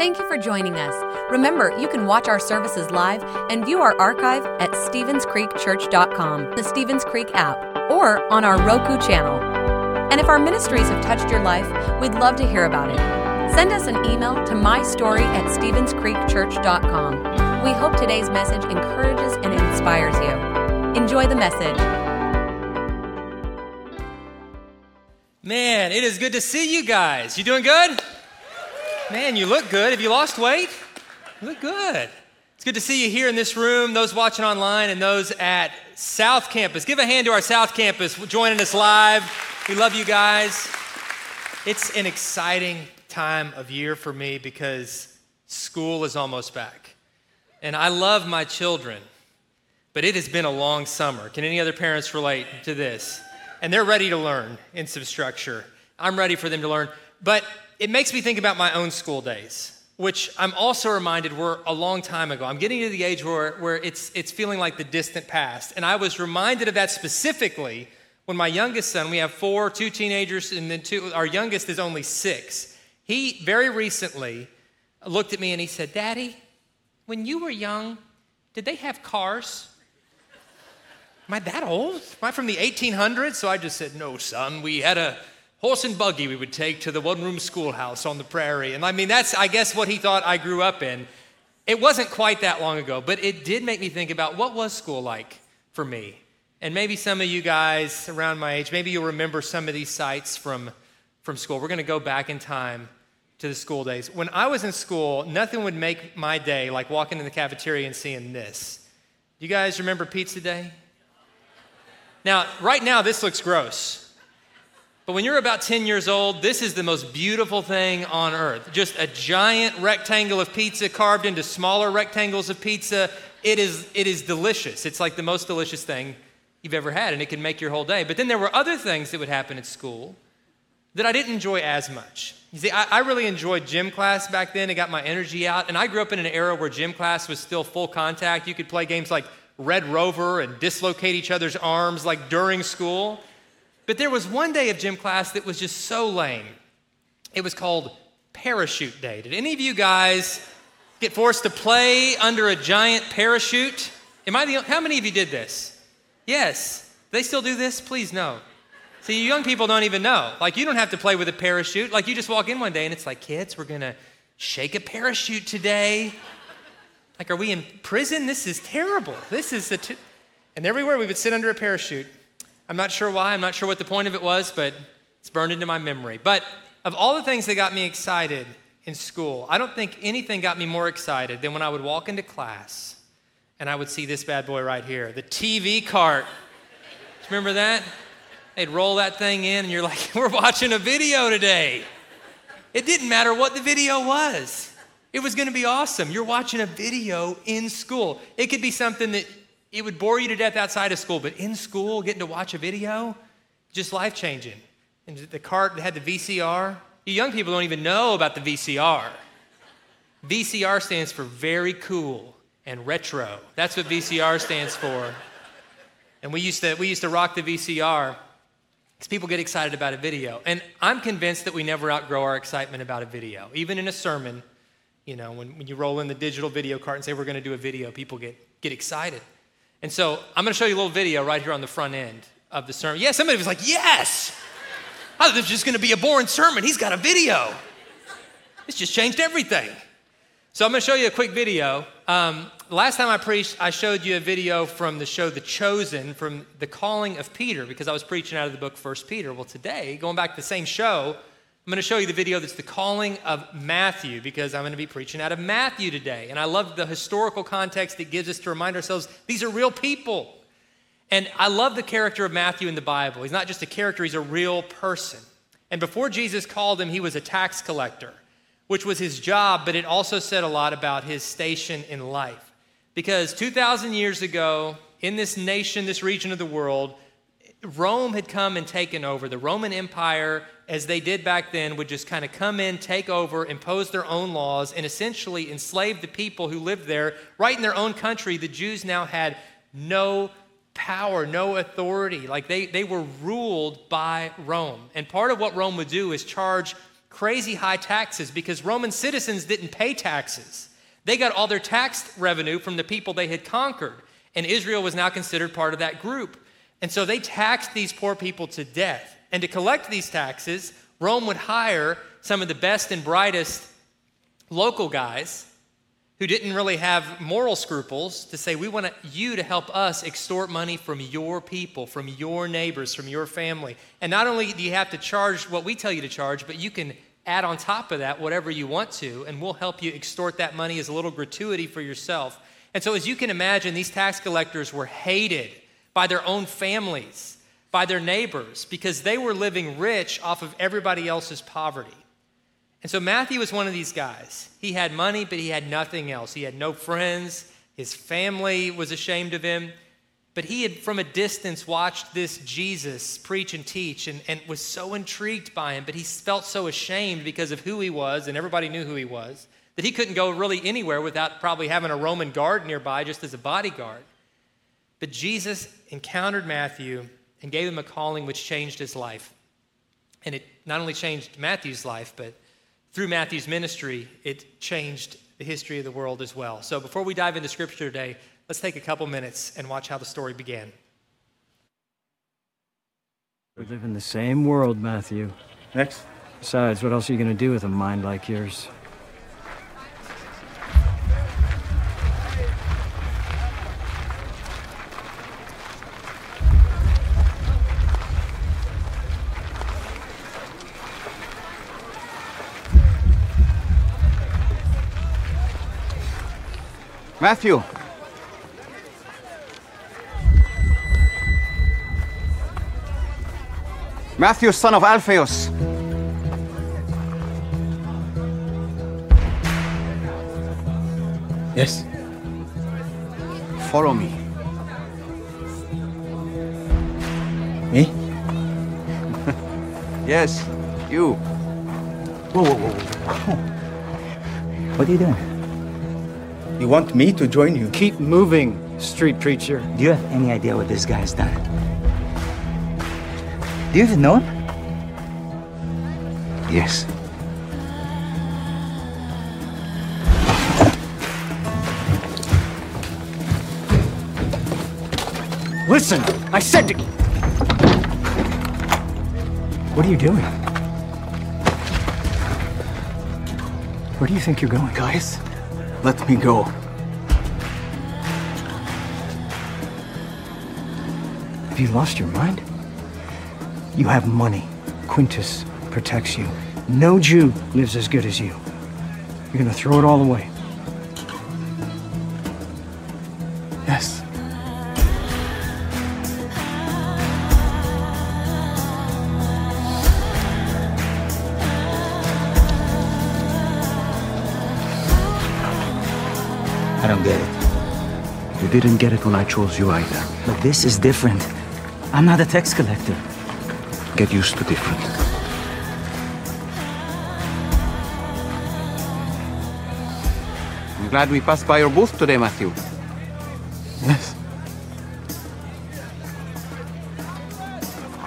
Thank you for joining us. Remember, you can watch our services live and view our archive at StevensCreekChurch.com, the Stevens Creek app, or on our Roku channel. And if our ministries have touched your life, we'd love to hear about it. Send us an email to mystory at StevensCreekChurch.com. We hope today's message encourages and inspires you. Enjoy the message. Man, it is good to see you guys. You doing good? Man, you look good. Have you lost weight? You look good. It's good to see you here in this room, those watching online, and those at South Campus. Give a hand to our South Campus joining us live. We love you guys. It's an exciting time of year for me because school is almost back. And I love my children, but it has been a long summer. Can any other parents relate to this? And they're ready to learn in some structure. I'm ready for them to learn. But it makes me think about my own school days, which I'm also reminded were a long time ago. I'm getting to the age where, where it's, it's feeling like the distant past. And I was reminded of that specifically when my youngest son, we have four, two teenagers, and then two, our youngest is only six. He very recently looked at me and he said, Daddy, when you were young, did they have cars? Am I that old? Am I from the 1800s? So I just said, No, son, we had a horse and buggy we would take to the one room schoolhouse on the prairie. And I mean, that's, I guess, what he thought I grew up in. It wasn't quite that long ago, but it did make me think about what was school like for me. And maybe some of you guys around my age, maybe you'll remember some of these sites from, from school. We're going to go back in time to the school days. When I was in school, nothing would make my day like walking in the cafeteria and seeing this. You guys remember Pizza Day? Now, right now, this looks gross. But when you're about 10 years old, this is the most beautiful thing on earth. Just a giant rectangle of pizza carved into smaller rectangles of pizza. It is, it is delicious. It's like the most delicious thing you've ever had, and it can make your whole day. But then there were other things that would happen at school that I didn't enjoy as much. You see, I, I, really enjoyed gym class back then. It got my energy out. And I grew up in an era where gym class was still full contact. You could play games like Red Rover and dislocate each other's arms like during school. But there was one day of gym class that was just so lame. It was called Parachute Day. Did any of you guys get forced to play under a giant parachute? Am I the how many of you did this? Yes. They still do this? Please no. See, young people don't even know. Like you don't have to play with a parachute. Like you just walk in one day and it's like, kids, we're gonna shake a parachute today. Like, are we in prison? This is terrible. This is the. T-. And everywhere we would sit under a parachute I'm not sure why, I'm not sure what the point of it was, but it's burned into my memory. But of all the things that got me excited in school, I don't think anything got me more excited than when I would walk into class and I would see this bad boy right here the TV cart. Remember that? They'd roll that thing in, and you're like, we're watching a video today. It didn't matter what the video was. It was going to be awesome. You're watching a video in school. It could be something that it would bore you to death outside of school, but in school, getting to watch a video, just life changing. And the cart that had the VCR, you young people don't even know about the VCR. VCR stands for very cool and retro. That's what VCR stands for. And we used to, we used to rock the VCR because people get excited about a video. And I'm convinced that we never outgrow our excitement about a video. Even in a sermon, you know, when, when you roll in the digital video cart and say we're going to do a video, people get, get excited. And so I'm going to show you a little video right here on the front end of the sermon. Yeah, somebody was like, yes! I thought this was just going to be a boring sermon. He's got a video. It's just changed everything. So I'm going to show you a quick video. Um, last time I preached, I showed you a video from the show The Chosen, from the calling of Peter, because I was preaching out of the book First Peter. Well, today, going back to the same show, I'm going to show you the video that's the calling of Matthew because I'm going to be preaching out of Matthew today. And I love the historical context it gives us to remind ourselves these are real people. And I love the character of Matthew in the Bible. He's not just a character, he's a real person. And before Jesus called him, he was a tax collector, which was his job, but it also said a lot about his station in life. Because 2,000 years ago, in this nation, this region of the world, Rome had come and taken over. The Roman Empire, as they did back then, would just kind of come in, take over, impose their own laws, and essentially enslave the people who lived there. Right in their own country, the Jews now had no power, no authority. Like they, they were ruled by Rome. And part of what Rome would do is charge crazy high taxes because Roman citizens didn't pay taxes. They got all their tax revenue from the people they had conquered, and Israel was now considered part of that group. And so they taxed these poor people to death. And to collect these taxes, Rome would hire some of the best and brightest local guys who didn't really have moral scruples to say, We want you to help us extort money from your people, from your neighbors, from your family. And not only do you have to charge what we tell you to charge, but you can add on top of that whatever you want to, and we'll help you extort that money as a little gratuity for yourself. And so, as you can imagine, these tax collectors were hated by their own families, by their neighbors, because they were living rich off of everybody else's poverty. And so Matthew was one of these guys. He had money, but he had nothing else. He had no friends. His family was ashamed of him. But he had, from a distance, watched this Jesus preach and teach and, and was so intrigued by him, but he felt so ashamed because of who he was, and everybody knew who he was, that he couldn't go really anywhere without probably having a Roman guard nearby just as a bodyguard. But Jesus encountered Matthew and gave him a calling which changed his life. And it not only changed Matthew's life, but through Matthew's ministry, it changed the history of the world as well. So before we dive into scripture today, let's take a couple minutes and watch how the story began. We live in the same world, Matthew. Next. Besides, what else are you going to do with a mind like yours? Matthew. Matthew, son of Alphaeus. Yes. Follow me. Me? Yes, you. Whoa, whoa, whoa. What are you doing? You want me to join you? Keep moving, street preacher. Do you have any idea what this guy has done? Do you even know him? Yes. Listen, I said to. What are you doing? Where do you think you're going? Guys, let me go. Have you lost your mind? You have money. Quintus protects you. No Jew lives as good as you. You're gonna throw it all away. Didn't get it when I chose you either. But this is different. I'm not a tax collector. Get used to different. I'm glad we passed by your booth today, Matthew. Yes.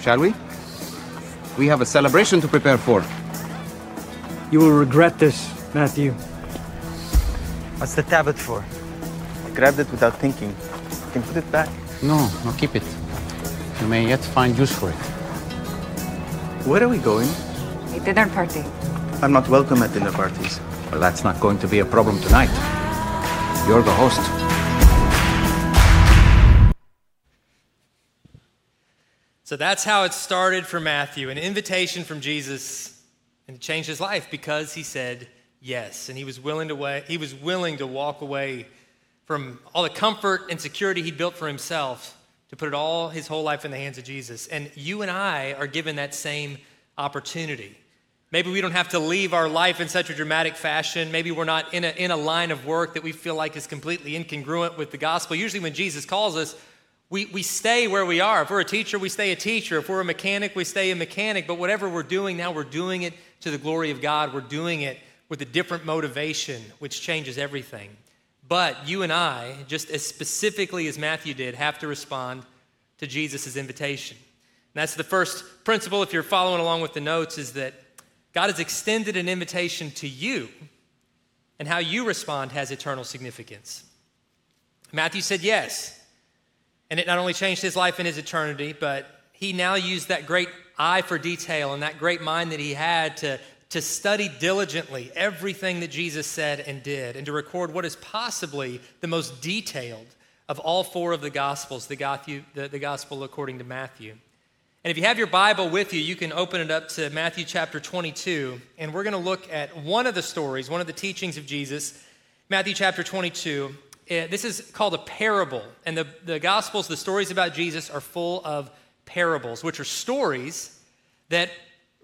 Shall we? We have a celebration to prepare for. You will regret this, Matthew. What's the tablet for? I grabbed it without thinking. You can put it back. No, no, keep it. You may yet find use for it. Where are we going? A dinner party. I'm not welcome at dinner parties. Well, that's not going to be a problem tonight. You're the host. So that's how it started for Matthew an invitation from Jesus, and it changed his life because he said yes. And he was willing to, way, he was willing to walk away from all the comfort and security he'd built for himself to put it all his whole life in the hands of Jesus. And you and I are given that same opportunity. Maybe we don't have to leave our life in such a dramatic fashion. Maybe we're not in a, in a line of work that we feel like is completely incongruent with the gospel. Usually, when Jesus calls us, we, we stay where we are. If we're a teacher, we stay a teacher. If we're a mechanic, we stay a mechanic. But whatever we're doing now, we're doing it to the glory of God. We're doing it with a different motivation, which changes everything. But you and I, just as specifically as Matthew did, have to respond to Jesus' invitation. And that's the first principle, if you're following along with the notes, is that God has extended an invitation to you, and how you respond has eternal significance. Matthew said yes, and it not only changed his life and his eternity, but he now used that great eye for detail and that great mind that he had to, to study diligently everything that Jesus said and did, and to record what is possibly the most detailed of all four of the Gospels, the, the, the Gospel according to Matthew. And if you have your Bible with you, you can open it up to Matthew chapter 22, and we're going to look at one of the stories, one of the teachings of Jesus, Matthew chapter 22. Eh, this is called a parable, and the, the Gospels, the stories about Jesus, are full of parables, which are stories that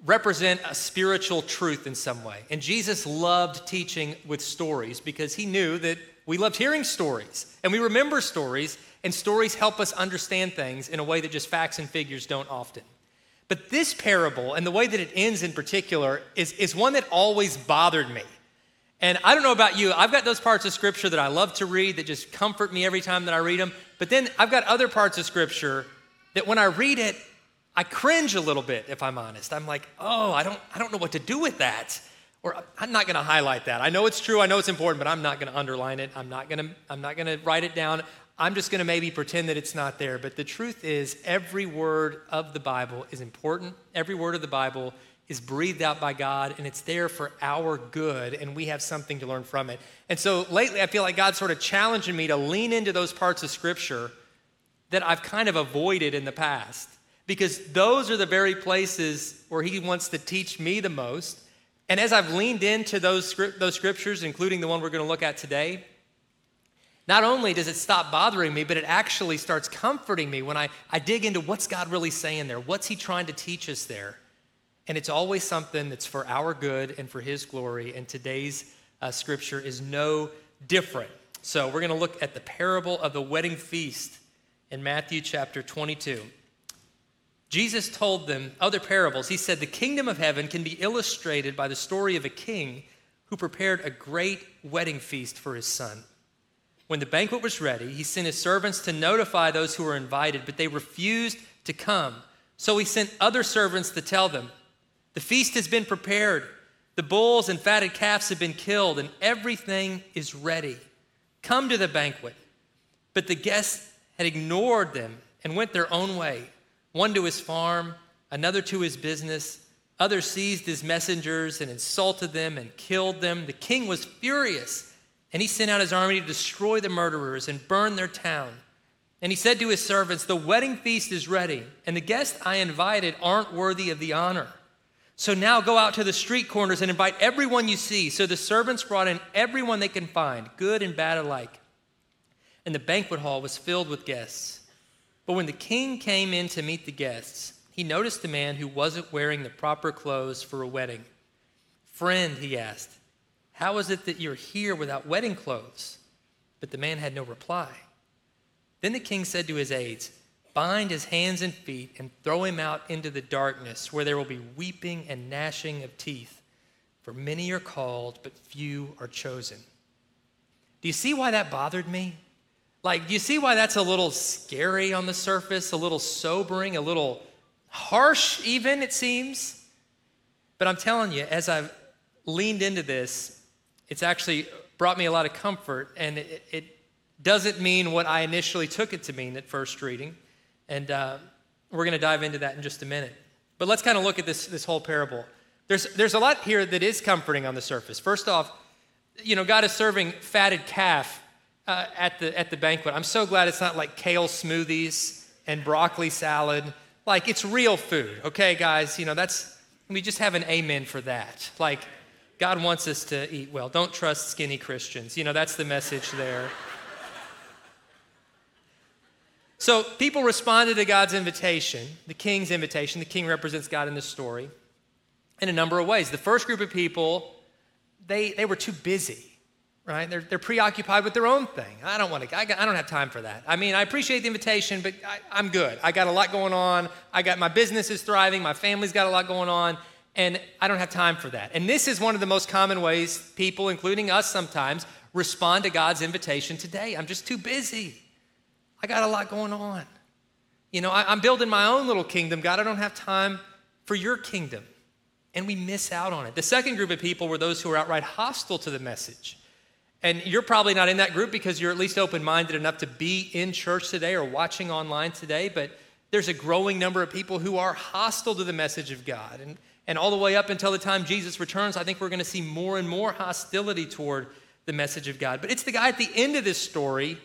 represent a spiritual truth in some way. And Jesus loved teaching with stories because he knew that we loved hearing stories and we remember stories, and stories help us understand things in a way that just facts and figures don't often. But this parable and the way that it ends in particular is, is one that always bothered me. And I don't know about you, I've got those parts of scripture that I love to read that just comfort me every time that I read them. But then I've got other parts of scripture that when I read it, I cringe a little bit, if I'm honest. I'm like, oh, I don't, I don't know what to do with that. Or I'm not going to highlight that. I know it's true, I know it's important, but I'm not going to underline it. I'm not going to, I'm not going to write it down. I'm just going to maybe pretend that it's not there. But the truth is, every word of the Bible is important. Every word of the Bible is breathed out by God, and it's there for our good, and we have something to learn from it. And so lately, I feel like God's sort of challenging me to lean into those parts of Scripture that I've kind of avoided in the past, because those are the very places where He wants to teach me the most. And as I've leaned into those, those scriptures, including the one we're going to look at today, not only does it stop bothering me, but it actually starts comforting me when I, I dig into what's God really saying there? What's He trying to teach us there? And it's always something that's for our good and for His glory. And today's uh, scripture is no different. So we're going to look at the parable of the wedding feast in Matthew chapter 22. Jesus told them other parables. He said, The kingdom of heaven can be illustrated by the story of a king who prepared a great wedding feast for his son. When the banquet was ready, he sent his servants to notify those who were invited, but they refused to come. So he sent other servants to tell them, The feast has been prepared, the bulls and fatted calves have been killed, and everything is ready. Come to the banquet. But the guests had ignored them and went their own way, one to his farm, another to his business. Others seized his messengers and insulted them and killed them. The king was furious and he sent out his army to destroy the murderers and burn their town. And he said to his servants, The wedding feast is ready, and the guests I invited aren't worthy of the honor. So now go out to the street corners and invite everyone you see. So the servants brought in everyone they can find, good and bad alike. And the banquet hall was filled with guests. But when the king came in to meet the guests, he noticed a man who wasn't wearing the proper clothes for a wedding. Friend, he asked, how is it that you're here without wedding clothes? But the man had no reply. Then the king said to his aides, Bind his hands and feet and throw him out into the darkness, where there will be weeping and gnashing of teeth. For many are called, but few are chosen. Do you see why that bothered me? Like, you see why that's a little scary on the surface, a little sobering, a little harsh, even, it seems? But I'm telling you, as I've leaned into this, it's actually brought me a lot of comfort, and it, it doesn't mean what I initially took it to mean at first reading. And uh, we're going to dive into that in just a minute. But let's kind of look at this, this whole parable. There's, there's a lot here that is comforting on the surface. First off, you know, God is serving fatted calf uh, at, the, at the banquet. I'm so glad it's not like kale smoothies and broccoli salad. Like, it's real food, okay, guys? You know, that's, we just have an amen for that. Like, God wants us to eat well. Don't trust skinny Christians. You know, that's the message there. So people responded to God's invitation, the king's invitation. The king represents God in this story in a number of ways. The first group of people, they, they were too busy, right? They're, they're preoccupied with their own thing. I don't want to, I, I don't have time for that. I mean, I appreciate the invitation, but I, I'm good. I got a lot going on. I got my business is thriving. My family's got a lot going on and I don't have time for that. And this is one of the most common ways people, including us sometimes, respond to God's invitation today. I'm just too busy. I got a lot going on. You know, I, am building my own little kingdom. God, I don't have time for your kingdom. and we miss out on it. The second group of people were those who were outright hostile to the message. And you're probably not in that group because you're at least open minded enough to be in church today or watching online today, but there's a growing number of people who are hostile to the message of God. And, and all the way up until the time Jesus returns, I think we're going to see more and more hostility toward the message of God. But it's the guy at the end of this story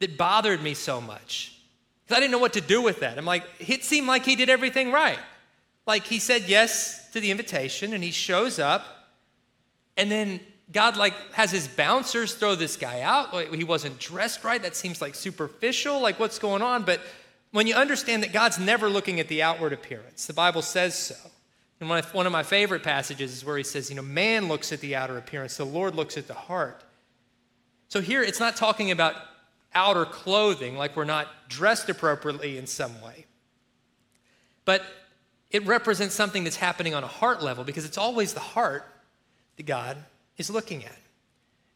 that bothered me so much because I didn't know what to do with that. I'm like, it seemed like he did everything right. Like he said yes to the invitation and he shows up, and then God like has his bouncers throw this guy out. He wasn't dressed right. That seems like superficial. Like what's going on? But when you understand that God's never looking at the outward appearance, the Bible says so. And one of my favorite passages is where he says, you know, man looks at the outer appearance, the Lord looks at the heart. So here it's not talking about outer clothing, like we're not dressed appropriately in some way. But it represents something that's happening on a heart level because it's always the heart that God is looking at.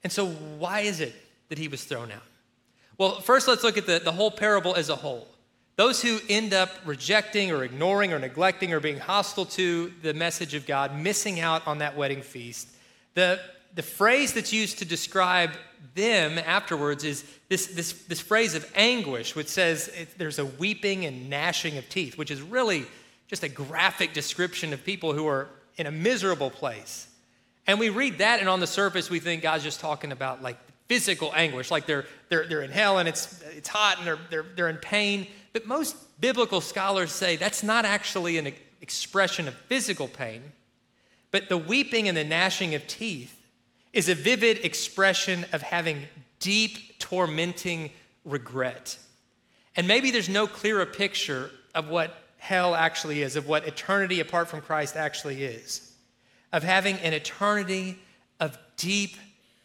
And so, why is it that he was thrown out? Well, first, let's look at the, the whole parable as a whole. Those who end up rejecting or ignoring or neglecting or being hostile to the message of God, missing out on that wedding feast, the, the phrase that's used to describe them afterwards is this, this, this phrase of anguish, which says it, there's a weeping and gnashing of teeth, which is really just a graphic description of people who are in a miserable place. And we read that, and on the surface, we think God's just talking about like physical anguish, like they're, they're, they're in hell and it's, it's hot and they're, they're, they're in pain. But most biblical scholars say that's not actually an expression of physical pain, but the weeping and the gnashing of teeth is a vivid expression of having deep, tormenting regret. And maybe there's no clearer picture of what hell actually is, of what eternity apart from Christ actually is of having an eternity of deep,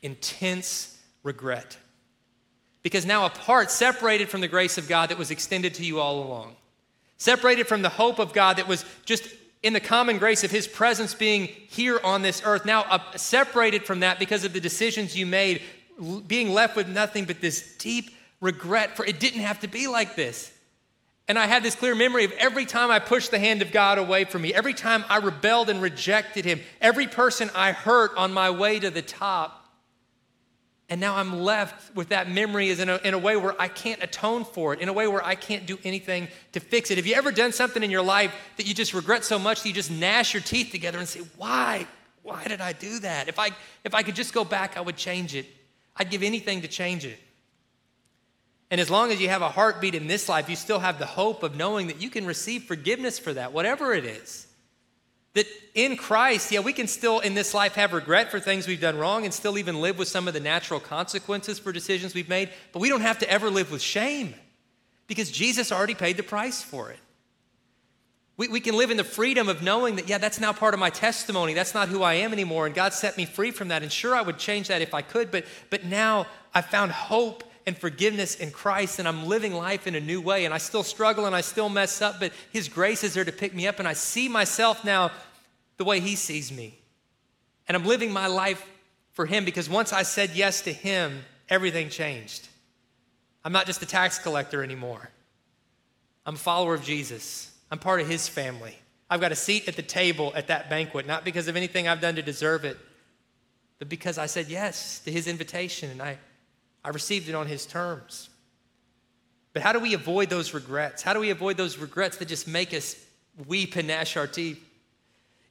intense regret. Because now, apart, separated from the grace of God that was extended to you all along, separated from the hope of God that was just in the common grace of His presence being here on this earth, now uh, separated from that because of the decisions you made, being left with nothing but this deep regret for it didn't have to be like this. And I had this clear memory of every time I pushed the hand of God away from me, every time I rebelled and rejected Him, every person I hurt on my way to the top. And now I'm left with that memory as in a, in a way where I can't atone for it, in a way where I can't do anything to fix it. Have you ever done something in your life that you just regret so much that you just gnash your teeth together and say, Why? Why did I do that? If I, if I could just go back, I would change it. I'd give anything to change it. And as long as you have a heartbeat in this life, you still have the hope of knowing that you can receive forgiveness for that, whatever it is. That in Christ, yeah, we can still in this life have regret for things we've done wrong and still even live with some of the natural consequences for decisions we've made, but we don't have to ever live with shame because Jesus already paid the price for it. We, we can live in the freedom of knowing that, yeah, that's now part of my testimony. That's not who I am anymore. And God set me free from that. And sure, I would change that if I could, but, but now I found hope and forgiveness in Christ, and I'm living life in a new way. And I still struggle and I still mess up, but His grace is there to pick me up, and I see myself now the way He sees me. And I'm living my life for Him because once I said yes to Him, everything changed. I'm not just a tax collector anymore. I'm a follower of Jesus. I'm part of His family. I've got a seat at the table at that banquet, not because of anything I've done to deserve it, but because I said yes to His invitation and I I received it on his terms. But how do we avoid those regrets? How do we avoid those regrets that just make us weep and gnash our teeth?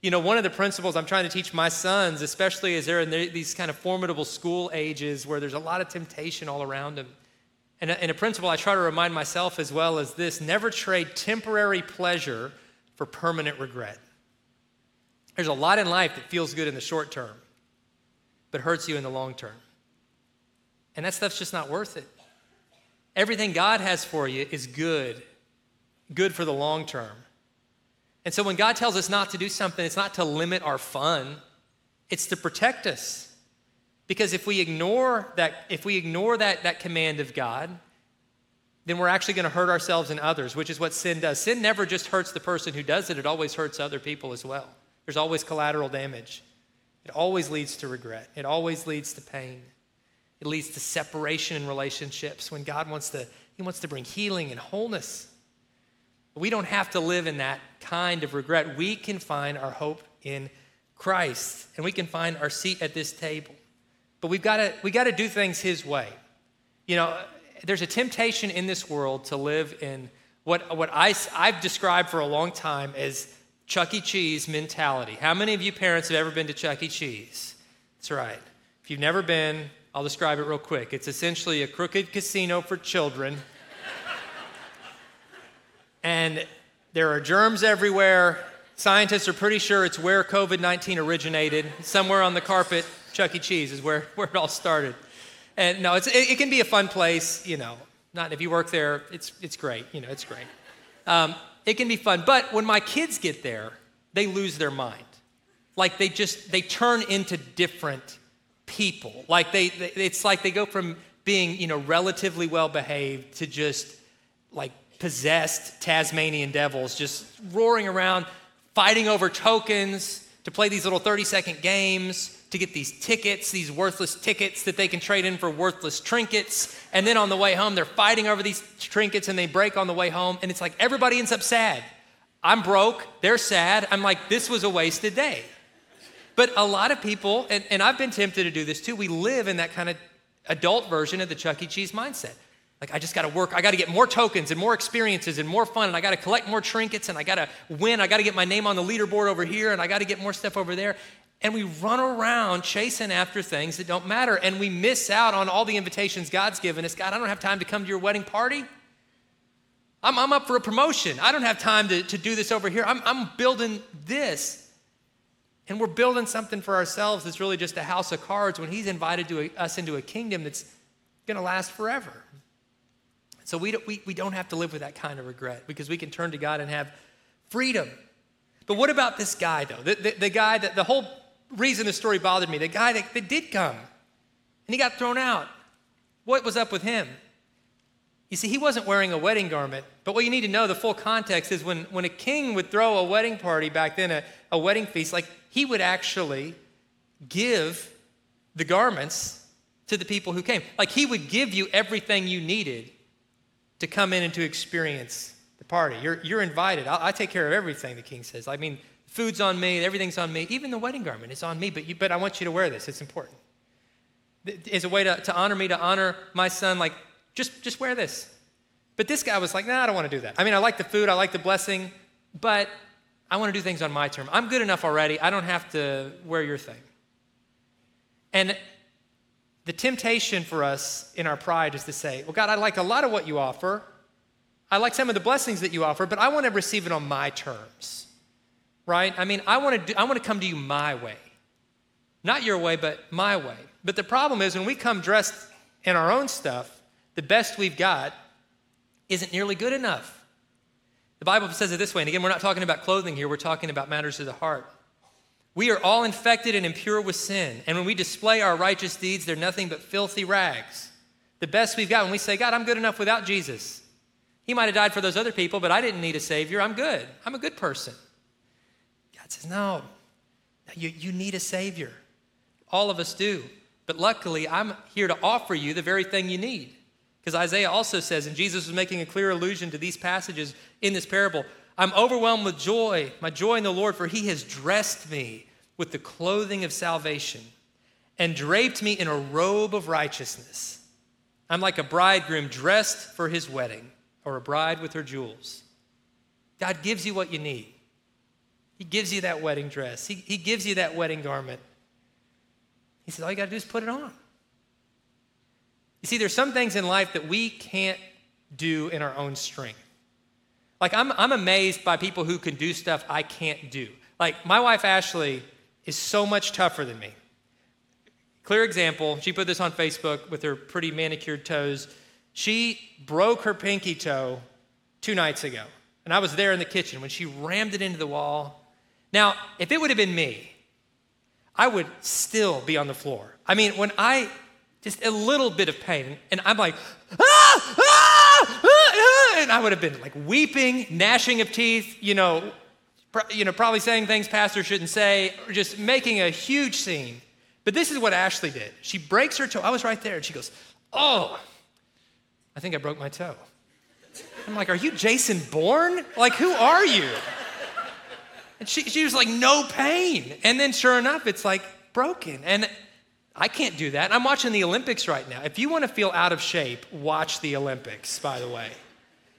You know, one of the principles I'm trying to teach my sons, especially as they're in these kind of formidable school ages where there's a lot of temptation all around them. And a, and a principle I try to remind myself as well is this never trade temporary pleasure for permanent regret. There's a lot in life that feels good in the short term, but hurts you in the long term. And that stuff's just not worth it. Everything God has for you is good, good for the long term. And so when God tells us not to do something, it's not to limit our fun, it's to protect us. Because if we ignore that, if we ignore that, that command of God, then we're actually going to hurt ourselves and others, which is what sin does. Sin never just hurts the person who does it, it always hurts other people as well. There's always collateral damage. It always leads to regret, it always leads to pain. It leads to separation in relationships when God wants to, He wants to bring healing and wholeness. We don't have to live in that kind of regret. We can find our hope in Christ, and we can find our seat at this table. But we've got to we got to do things His way. You know, there's a temptation in this world to live in what what I I've described for a long time as Chuck E. Cheese mentality. How many of you parents have ever been to Chuck E. Cheese? That's right. If you've never been, I'll describe it real quick. It's essentially a crooked casino for children. and there are germs everywhere. Scientists are pretty sure it's where COVID 19 originated. Somewhere on the carpet, Chuck E. Cheese is where, where it all started. And no, it's, it, it can be a fun place, you know. Not if you work there, it's, it's great, you know, it's great. Um, it can be fun. But when my kids get there, they lose their mind. Like they just, they turn into different people. Like they, they it's like they go from being, you know, relatively well behaved to just like possessed Tasmanian devils, just roaring around, fighting over tokens to play these little 30 second games to get these tickets, these worthless tickets that they can trade in for worthless trinkets. And then on the way home, they're fighting over these trinkets and they break on the way home. And it's like everybody ends up sad. I'm broke, they're sad. I'm like, this was a wasted day. But a lot of people, and, and I've been tempted to do this too, we live in that kind of adult version of the Chuck E. Cheese mindset. Like, I just got to work. I got to get more tokens and more experiences and more fun. And I got to collect more trinkets and I got to win. I got to get my name on the leaderboard over here and I got to get more stuff over there and we run around chasing after things that don't matter and we miss out on all the invitations God's given us. God, I don't have time to come to your wedding party. I'm, I'm up for a promotion. I don't have time to, to do this over here. I'm, I'm building this. And we're building something for ourselves that's really just a house of cards when He's invited to a, us into a kingdom that's going to last forever. So we don't, we, we don't have to live with that kind of regret because we can turn to God and have freedom. But what about this guy, though? The, the, the guy that the whole reason the story bothered me. The guy that, that did come and he got thrown out. What was up with him? You see, he wasn't wearing a wedding garment. But what you need to know, the full context is when, when a king would throw a wedding party back then, a, a wedding feast, like he would actually give the garments to the people who came. Like he would give you everything you needed to come in and to experience the party. You're, you're invited. i I take care of everything, the king says. I mean, Food's on me, everything's on me, even the wedding garment is on me, but, you, but I want you to wear this, it's important. It's a way to, to honor me, to honor my son, like, just, just wear this. But this guy was like, nah, I don't want to do that. I mean, I like the food, I like the blessing, but I want to do things on my term. I'm good enough already, I don't have to wear your thing. And the temptation for us in our pride is to say, well, God, I like a lot of what you offer. I like some of the blessings that you offer, but I want to receive it on my terms right? I mean, I want to do, I want to come to you my way. Not your way, but my way. But the problem is when we come dressed in our own stuff, the best we've got isn't nearly good enough. The Bible says it this way, and again, we're not talking about clothing here, we're talking about matters of the heart. We are all infected and impure with sin, and when we display our righteous deeds, they're nothing but filthy rags. The best we've got when we say, God, I'm good enough without Jesus. He might have died for those other people, but I didn't need a Savior. I'm good. I'm a good person God says, No, you, you need a Savior. All of us do. But luckily, I'm here to offer you the very thing you need. Because Isaiah also says, and Jesus was making a clear allusion to these passages in this parable I'm overwhelmed with joy, my joy in the Lord, for he has dressed me with the clothing of salvation and draped me in a robe of righteousness. I'm like a bridegroom dressed for his wedding, or a bride with her jewels. God gives you what you need. He gives you that wedding dress, He, he gives you that wedding garment. He says, All you got to do is put it on. You see, there's some things in life that we can't do in our own strength. Like, I'm, I'm amazed by people who can do stuff I can't do. Like, my wife, Ashley, is so much tougher than me. Clear example, she put this on Facebook with her pretty manicured toes. She broke her pinky toe two nights ago. And I was there in the kitchen when she rammed it into the wall now, if it would have been me, I would still be on the floor. I mean, when I just a little bit of pain, and I'm like, ah, ah, ah, and I would have been like weeping, gnashing of teeth, you know, you know, probably saying things pastor shouldn't say, or just making a huge scene. But this is what Ashley did. She breaks her toe. I was right there, and she goes, "Oh, I think I broke my toe." I'm like, "Are you Jason Bourne? Like, who are you?" And she, she was like, no pain. And then sure enough, it's like broken. And I can't do that. I'm watching the Olympics right now. If you want to feel out of shape, watch the Olympics, by the way.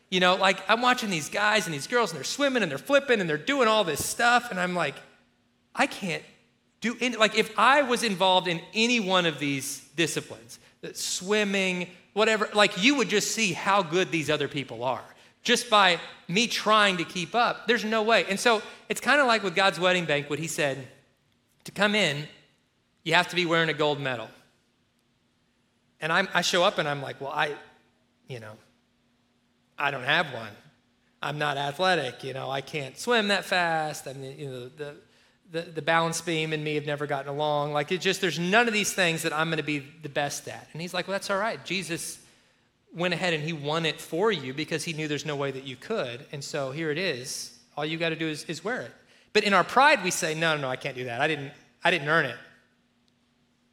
You know, like I'm watching these guys and these girls, and they're swimming and they're flipping and they're doing all this stuff. And I'm like, I can't do any, like if I was involved in any one of these disciplines, swimming, whatever, like you would just see how good these other people are just by me trying to keep up. There's no way. And so it's kind of like with God's wedding banquet, he said, to come in, you have to be wearing a gold medal. And I'm, I show up and I'm like, well, I, you know, I don't have one. I'm not athletic, you know, I can't swim that fast. I mean, you know, the, the, the balance beam and me have never gotten along. Like, it just, there's none of these things that I'm going to be the best at. And he's like, well, that's all right. Jesus went ahead and he won it for you because he knew there's no way that you could. And so here it is. All you got to do is, is wear it. But in our pride, we say, no, no, no, I can't do that. I didn't, I didn't earn it.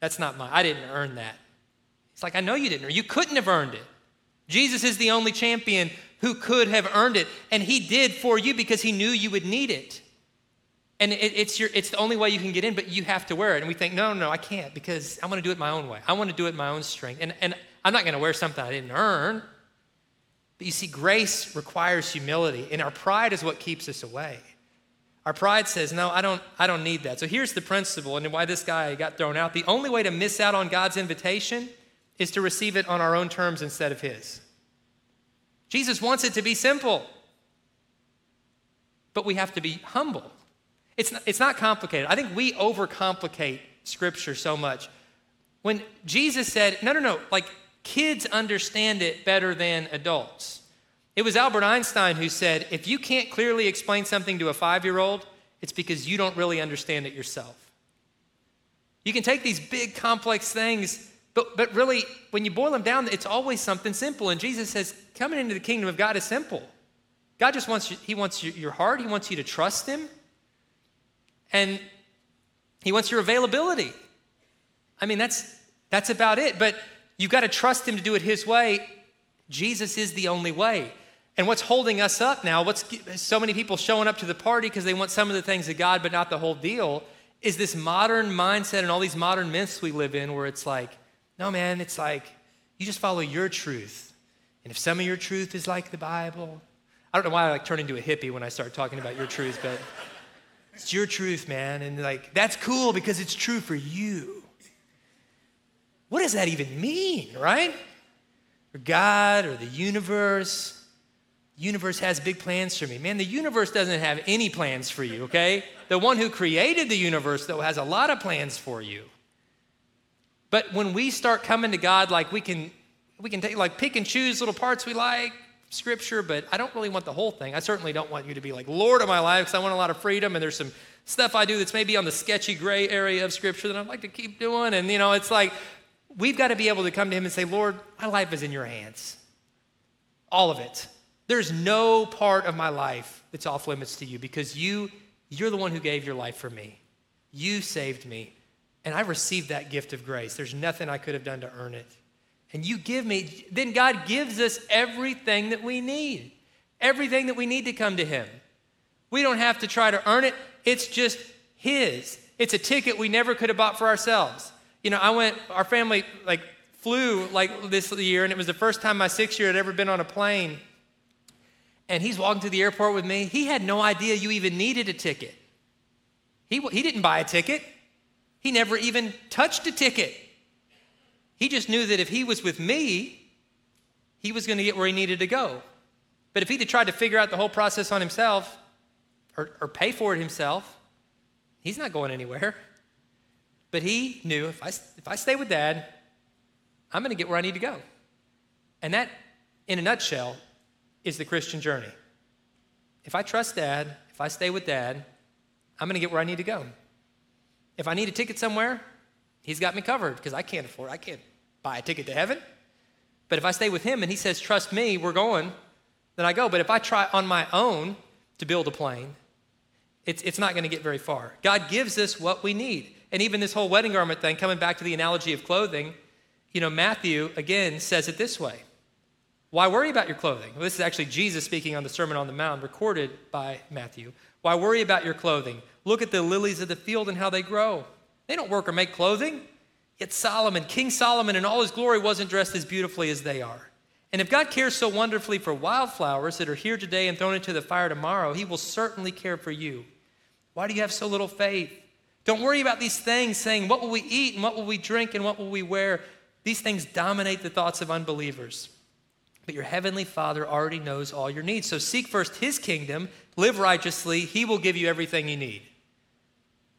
That's not mine. I didn't earn that. It's like, I know you didn't earn You couldn't have earned it. Jesus is the only champion who could have earned it. And he did for you because he knew you would need it. And it, it's, your, it's the only way you can get in, but you have to wear it. And we think, no, no, no, I can't because I want to do it my own way. I want to do it my own strength. And, and I'm not going to wear something I didn't earn. But you see, grace requires humility, and our pride is what keeps us away. Our pride says, no, I don't, I don't need that. So here's the principle and why this guy got thrown out. The only way to miss out on God's invitation is to receive it on our own terms instead of his. Jesus wants it to be simple, but we have to be humble. It's not, it's not complicated. I think we overcomplicate Scripture so much. When Jesus said, no, no, no, like kids understand it better than adults. It was Albert Einstein who said, if you can't clearly explain something to a five year old, it's because you don't really understand it yourself. You can take these big, complex things, but, but really, when you boil them down, it's always something simple. And Jesus says, coming into the kingdom of God is simple. God just wants you, He wants your heart, He wants you to trust Him, and He wants your availability. I mean, that's, that's about it. But you've got to trust Him to do it His way. Jesus is the only way. And what's holding us up now, what's so many people showing up to the party because they want some of the things of God, but not the whole deal, is this modern mindset and all these modern myths we live in where it's like, no, man, it's like you just follow your truth. And if some of your truth is like the Bible, I don't know why I like turn into a hippie when I start talking about your truth, but it's your truth, man. And like, that's cool because it's true for you. What does that even mean, right? Or God or the universe universe has big plans for me. Man, the universe doesn't have any plans for you, okay? The one who created the universe, though, has a lot of plans for you. But when we start coming to God, like we can, we can take, like pick and choose little parts we like, scripture, but I don't really want the whole thing. I certainly don't want you to be like Lord of my life because I want a lot of freedom and there's some stuff I do that's maybe on the sketchy gray area of scripture that I'd like to keep doing. And, you know, it's like we've got to be able to come to Him and say, Lord, my life is in your hands. All of it. There's no part of my life that's off limits to you because you, you're the one who gave your life for me. You saved me. And I received that gift of grace. There's nothing I could have done to earn it. And you give me, then God gives us everything that we need, everything that we need to come to Him. We don't have to try to earn it, it's just His. It's a ticket we never could have bought for ourselves. You know, I went, our family like flew like this year, and it was the first time my six year had ever been on a plane and he's walking to the airport with me. He had no idea you even needed a ticket. He, he didn't buy a ticket, he never even touched a ticket. He just knew that if he was with me, he was going to get where he needed to go. But if he'd tried to figure out the whole process on himself or, or pay for it himself, he's not going anywhere. But he knew if I, if I stay with dad, I'm going to get where I need to go. And that, in a nutshell, is the Christian journey. If I trust dad, if I stay with dad, I'm going to get where I need to go. If I need a ticket somewhere, he's got me covered because I can't afford, I can't buy a ticket to heaven. But if I stay with him and he says, trust me, we're going, then I go. But if I try on my own to build a plane, it's, it's not going to get very far. God gives us what we need. And even this whole wedding garment thing, coming back to the analogy of clothing, you know, Matthew again says it this way why worry about your clothing? Well, this is actually Jesus speaking on the Sermon on the Mount, recorded by Matthew. Why worry about your clothing? Look at the lilies of the field and how they grow. They don't work or make clothing. Yet Solomon, King Solomon, in all his glory, wasn't dressed as beautifully as they are. And if God cares so wonderfully for wildflowers that are here today and thrown into the fire tomorrow, he will certainly care for you. Why do you have so little faith? Don't worry about these things, saying, What will we eat and what will we drink and what will we wear? These things dominate the thoughts of unbelievers. But your heavenly Father already knows all your needs. So seek first his kingdom, live righteously, he will give you everything you need.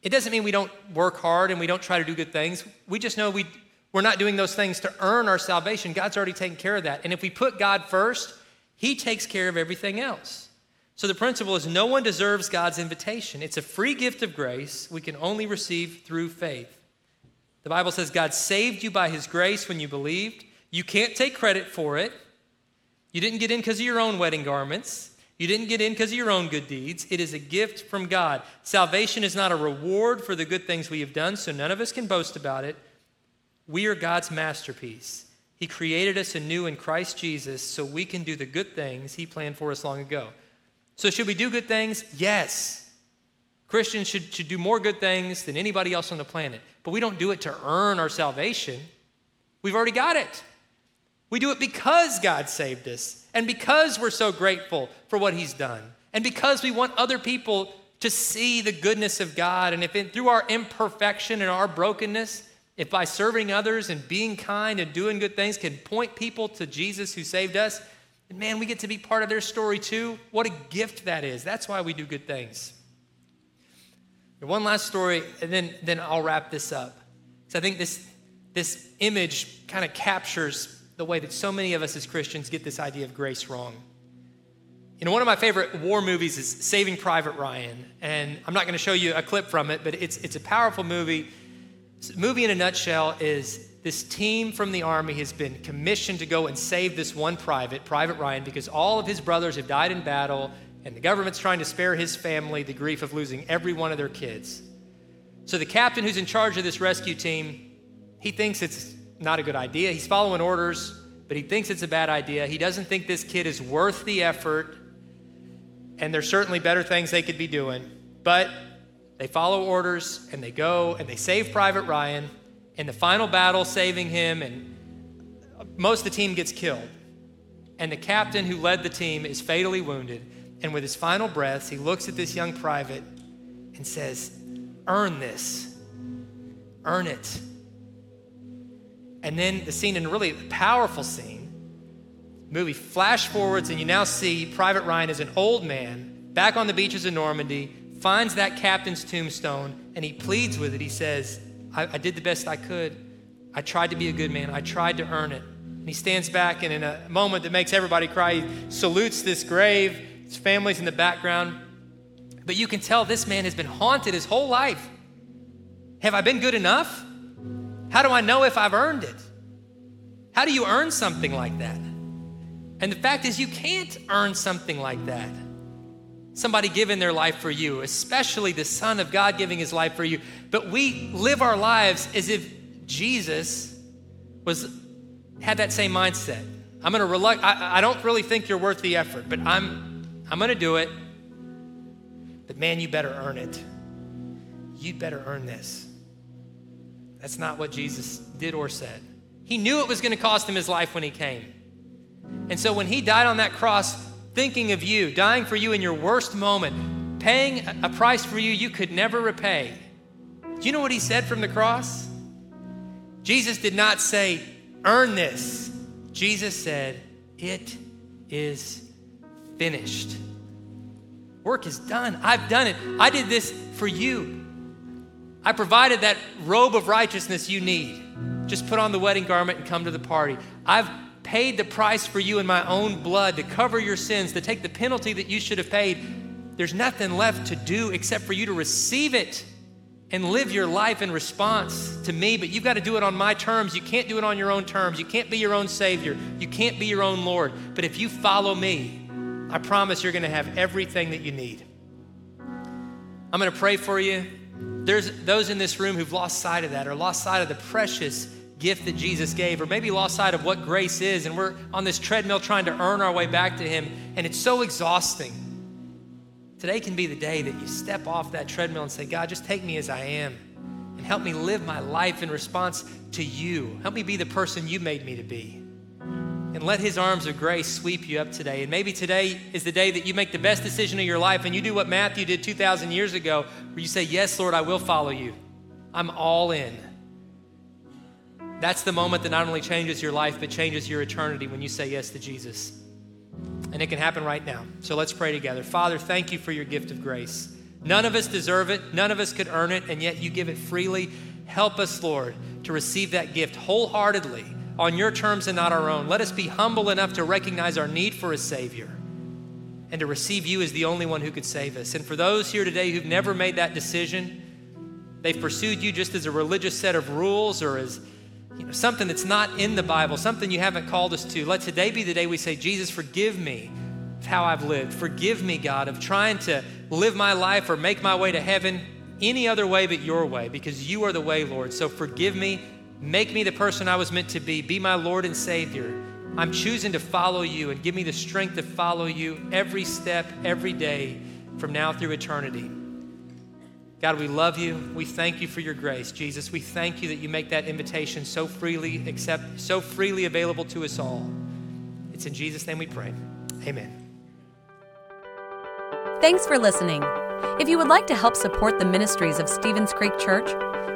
It doesn't mean we don't work hard and we don't try to do good things. We just know we, we're not doing those things to earn our salvation. God's already taken care of that. And if we put God first, he takes care of everything else. So the principle is no one deserves God's invitation. It's a free gift of grace we can only receive through faith. The Bible says God saved you by his grace when you believed. You can't take credit for it. You didn't get in because of your own wedding garments. You didn't get in because of your own good deeds. It is a gift from God. Salvation is not a reward for the good things we have done, so none of us can boast about it. We are God's masterpiece. He created us anew in Christ Jesus so we can do the good things He planned for us long ago. So, should we do good things? Yes. Christians should, should do more good things than anybody else on the planet. But we don't do it to earn our salvation. We've already got it. We do it because God saved us and because we're so grateful for what He's done and because we want other people to see the goodness of God. And if it, through our imperfection and our brokenness, if by serving others and being kind and doing good things can point people to Jesus who saved us, man, we get to be part of their story too. What a gift that is. That's why we do good things. And one last story, and then, then I'll wrap this up. Because I think this, this image kind of captures the way that so many of us as Christians get this idea of grace wrong. You know, one of my favorite war movies is Saving Private Ryan. And I'm not going to show you a clip from it, but it's, it's a powerful movie. Movie in a nutshell is this team from the Army has been commissioned to go and save this one private, Private Ryan, because all of his brothers have died in battle, and the government's trying to spare his family the grief of losing every one of their kids. So the captain who's in charge of this rescue team, he thinks it's not a good idea. He's following orders, but he thinks it's a bad idea. He doesn't think this kid is worth the effort, and there's certainly better things they could be doing. But they follow orders and they go and they save Private Ryan. In the final battle, saving him, and most of the team gets killed. And the captain who led the team is fatally wounded. And with his final breaths, he looks at this young private and says, Earn this. Earn it. And then the scene, and really powerful scene, movie flash forwards, and you now see Private Ryan as an old man back on the beaches of Normandy, finds that captain's tombstone, and he pleads with it. He says, I, I did the best I could. I tried to be a good man. I tried to earn it. And he stands back, and in a moment that makes everybody cry, he salutes this grave. His family's in the background. But you can tell this man has been haunted his whole life. Have I been good enough? How do I know if I've earned it? How do you earn something like that? And the fact is, you can't earn something like that. Somebody giving their life for you, especially the Son of God giving his life for you. But we live our lives as if Jesus was had that same mindset. I'm gonna reluct I, I don't really think you're worth the effort, but I'm I'm gonna do it. But man, you better earn it. You better earn this. That's not what Jesus did or said. He knew it was going to cost him his life when he came. And so when he died on that cross, thinking of you, dying for you in your worst moment, paying a price for you you could never repay, do you know what he said from the cross? Jesus did not say, earn this. Jesus said, it is finished. Work is done. I've done it. I did this for you. I provided that robe of righteousness you need. Just put on the wedding garment and come to the party. I've paid the price for you in my own blood to cover your sins, to take the penalty that you should have paid. There's nothing left to do except for you to receive it and live your life in response to me, but you've got to do it on my terms. You can't do it on your own terms. You can't be your own Savior. You can't be your own Lord. But if you follow me, I promise you're going to have everything that you need. I'm going to pray for you. There's those in this room who've lost sight of that or lost sight of the precious gift that Jesus gave, or maybe lost sight of what grace is, and we're on this treadmill trying to earn our way back to Him, and it's so exhausting Today can be the day that you step off that treadmill and say, God, just take me as I am and help me live my life in response to you. Help me be the person you made me to be. And let his arms of grace sweep you up today. And maybe today is the day that you make the best decision of your life and you do what Matthew did 2,000 years ago, where you say, Yes, Lord, I will follow you. I'm all in. That's the moment that not only changes your life, but changes your eternity when you say yes to Jesus. And it can happen right now. So let's pray together. Father, thank you for your gift of grace. None of us deserve it, none of us could earn it, and yet you give it freely. Help us, Lord, to receive that gift wholeheartedly on your terms and not our own. Let us be humble enough to recognize our need for a Savior and to receive you as the only one who could save us. And for those here today who've never made that decision, they've pursued you just as a religious set of rules or as you know, something that's not in the Bible, something you haven't called us to. Let today be the day we say, Jesus, forgive me of how I've lived. Forgive me, God, of trying to live my life or make my way to heaven any other way but your way, because you are the way, Lord. So forgive me Make me the person I was meant to be. Be my Lord and Savior. I'm choosing to follow you and give me the strength to follow you every step, every day from now through eternity. God, we love you. We thank you for your grace. Jesus, we thank you that you make that invitation so freely accept so freely available to us all. It's in Jesus' name we pray. Amen. Thanks for listening. If you would like to help support the ministries of Stevens Creek Church,